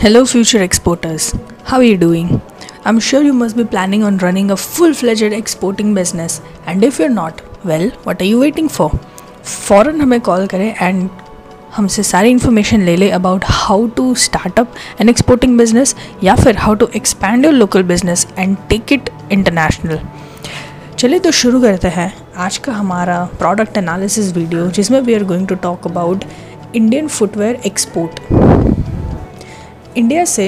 Hello, future exporters. How are you doing? I'm sure you must be planning on running a full fledged exporting business. And if you're not, well, what are you waiting for? फ़ौरन हमें call करें and हमसे सारी information ले ले about how to start up an exporting business या फिर how to expand your local business and take it international चलिए तो शुरू करते हैं आज का हमारा प्रोडक्ट एनालिसिस वीडियो जिसमें we are going to talk about Indian footwear export India से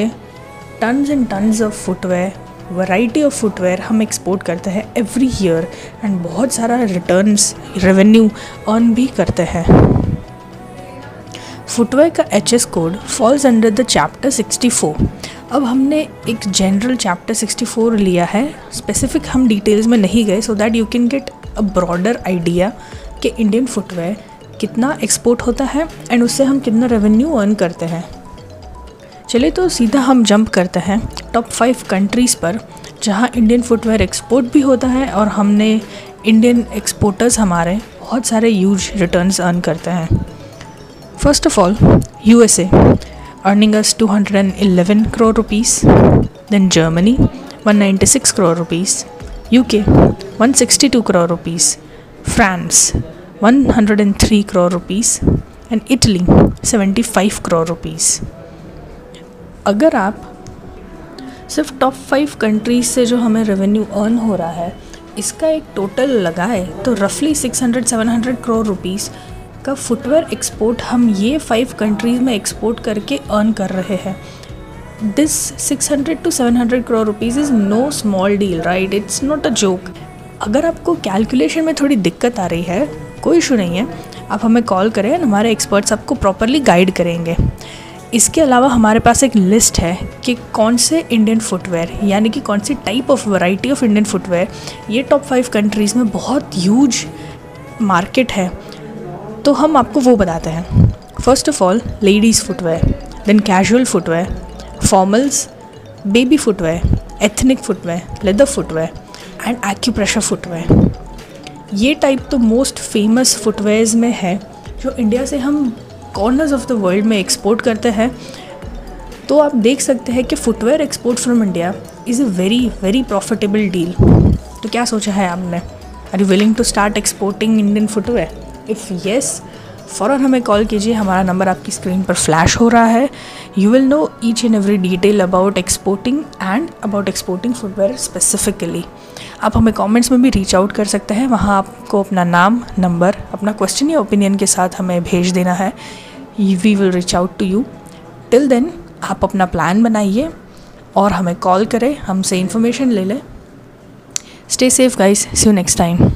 tons and tons of footwear variety of footwear हम एक्सपोर्ट करते हैं एवरी ईयर एंड बहुत सारा रिटर्न्स रेवेन्यू अर्न भी करते हैं। फुटवेयर का H S code falls under the chapter 64 अब हमने एक जनरल चैप्टर 64 लिया है। स्पेसिफिक हम डिटेल्स में नहीं गए so that you can get a broader idea कि इंडियन फुटवेयर कितना एक्सपोर्ट होता है एंड उससे हम कितना रेवेन्यू अर्न करते हैं। चलिए तो सीधा हम जंप करते हैं टॉप फाइव कंट्रीज़ पर, जहाँ इंडियन फुटवेयर एक्सपोर्ट भी होता है और हमने इंडियन एक्सपोर्टर्स हमारे बहुत सारे यूज़ रिटर्न्स अर्न करते हैं। First of all U S A earning us two hundred and eleven crore rupees then Germany one ninety six crore rupees U K one sixty two crore rupees France one hundred and three crore rupees and Italy seventy five crore rupees अगर आप सिर्फ़ top five countries से जो हमें revenue earn हो रहा है, इसका एक टोटल लगाए तो रफली 600 700 करोड़ रुपीस का फुटवेयर एक्सपोर्ट हम ये फाइव कंट्रीज़ में एक्सपोर्ट करके अर्न कर रहे हैं। This 600 to 700 crore rupees is no small deal right it's not a joke अगर आपको कैलकुलेशन में थोड़ी दिक्कत आ रही है, कोई इशू नहीं है। आप हमें कॉल करें, हमारे एक्सपर्ट्स आपको प्रॉपरली गाइड करेंगे। इसके अलावा हमारे पास एक लिस्ट है कि कौन से इंडियन फुटवेयर यानी कि कौन सी type of variety of Indian footwear ये टॉप फाइव कंट्रीज़ में बहुत ह्यूज मार्केट है। तो हम आपको वो बताते हैं। First of all ladies footwear then casual footwear formals baby footwear ethnic footwear leather footwear and acupressure footwear ये टाइप तो मोस्ट फ़ेमस फुटवेयर्स में है, जो इंडिया से हम कॉर्नर्स ऑफ़ द वर्ल्ड में एक्सपोर्ट करते हैं तो आप देख सकते हैं कि footwear export from India is a very very profitable deal तो क्या सोचा है आपने? Are you willing to start exporting Indian footwear if yes for हमें कॉल कीजिए, हमारा नंबर आपकी स्क्रीन पर फ्लैश हो रहा है। You will know each and every detail about exporting and about exporting footwear specifically आप हमें कमेंट्स में भी रीच आउट कर सकते हैं। वहाँ आपको अपना नाम नंबर अपना क्वेश्चन या ओपिनियन के साथ हमें भेज देना है। We will reach out to you till then आप अपना प्लान बनाइए और हमें कॉल करें। हमसे इन्फॉर्मेशन ले लें। Stay safe guys see you next time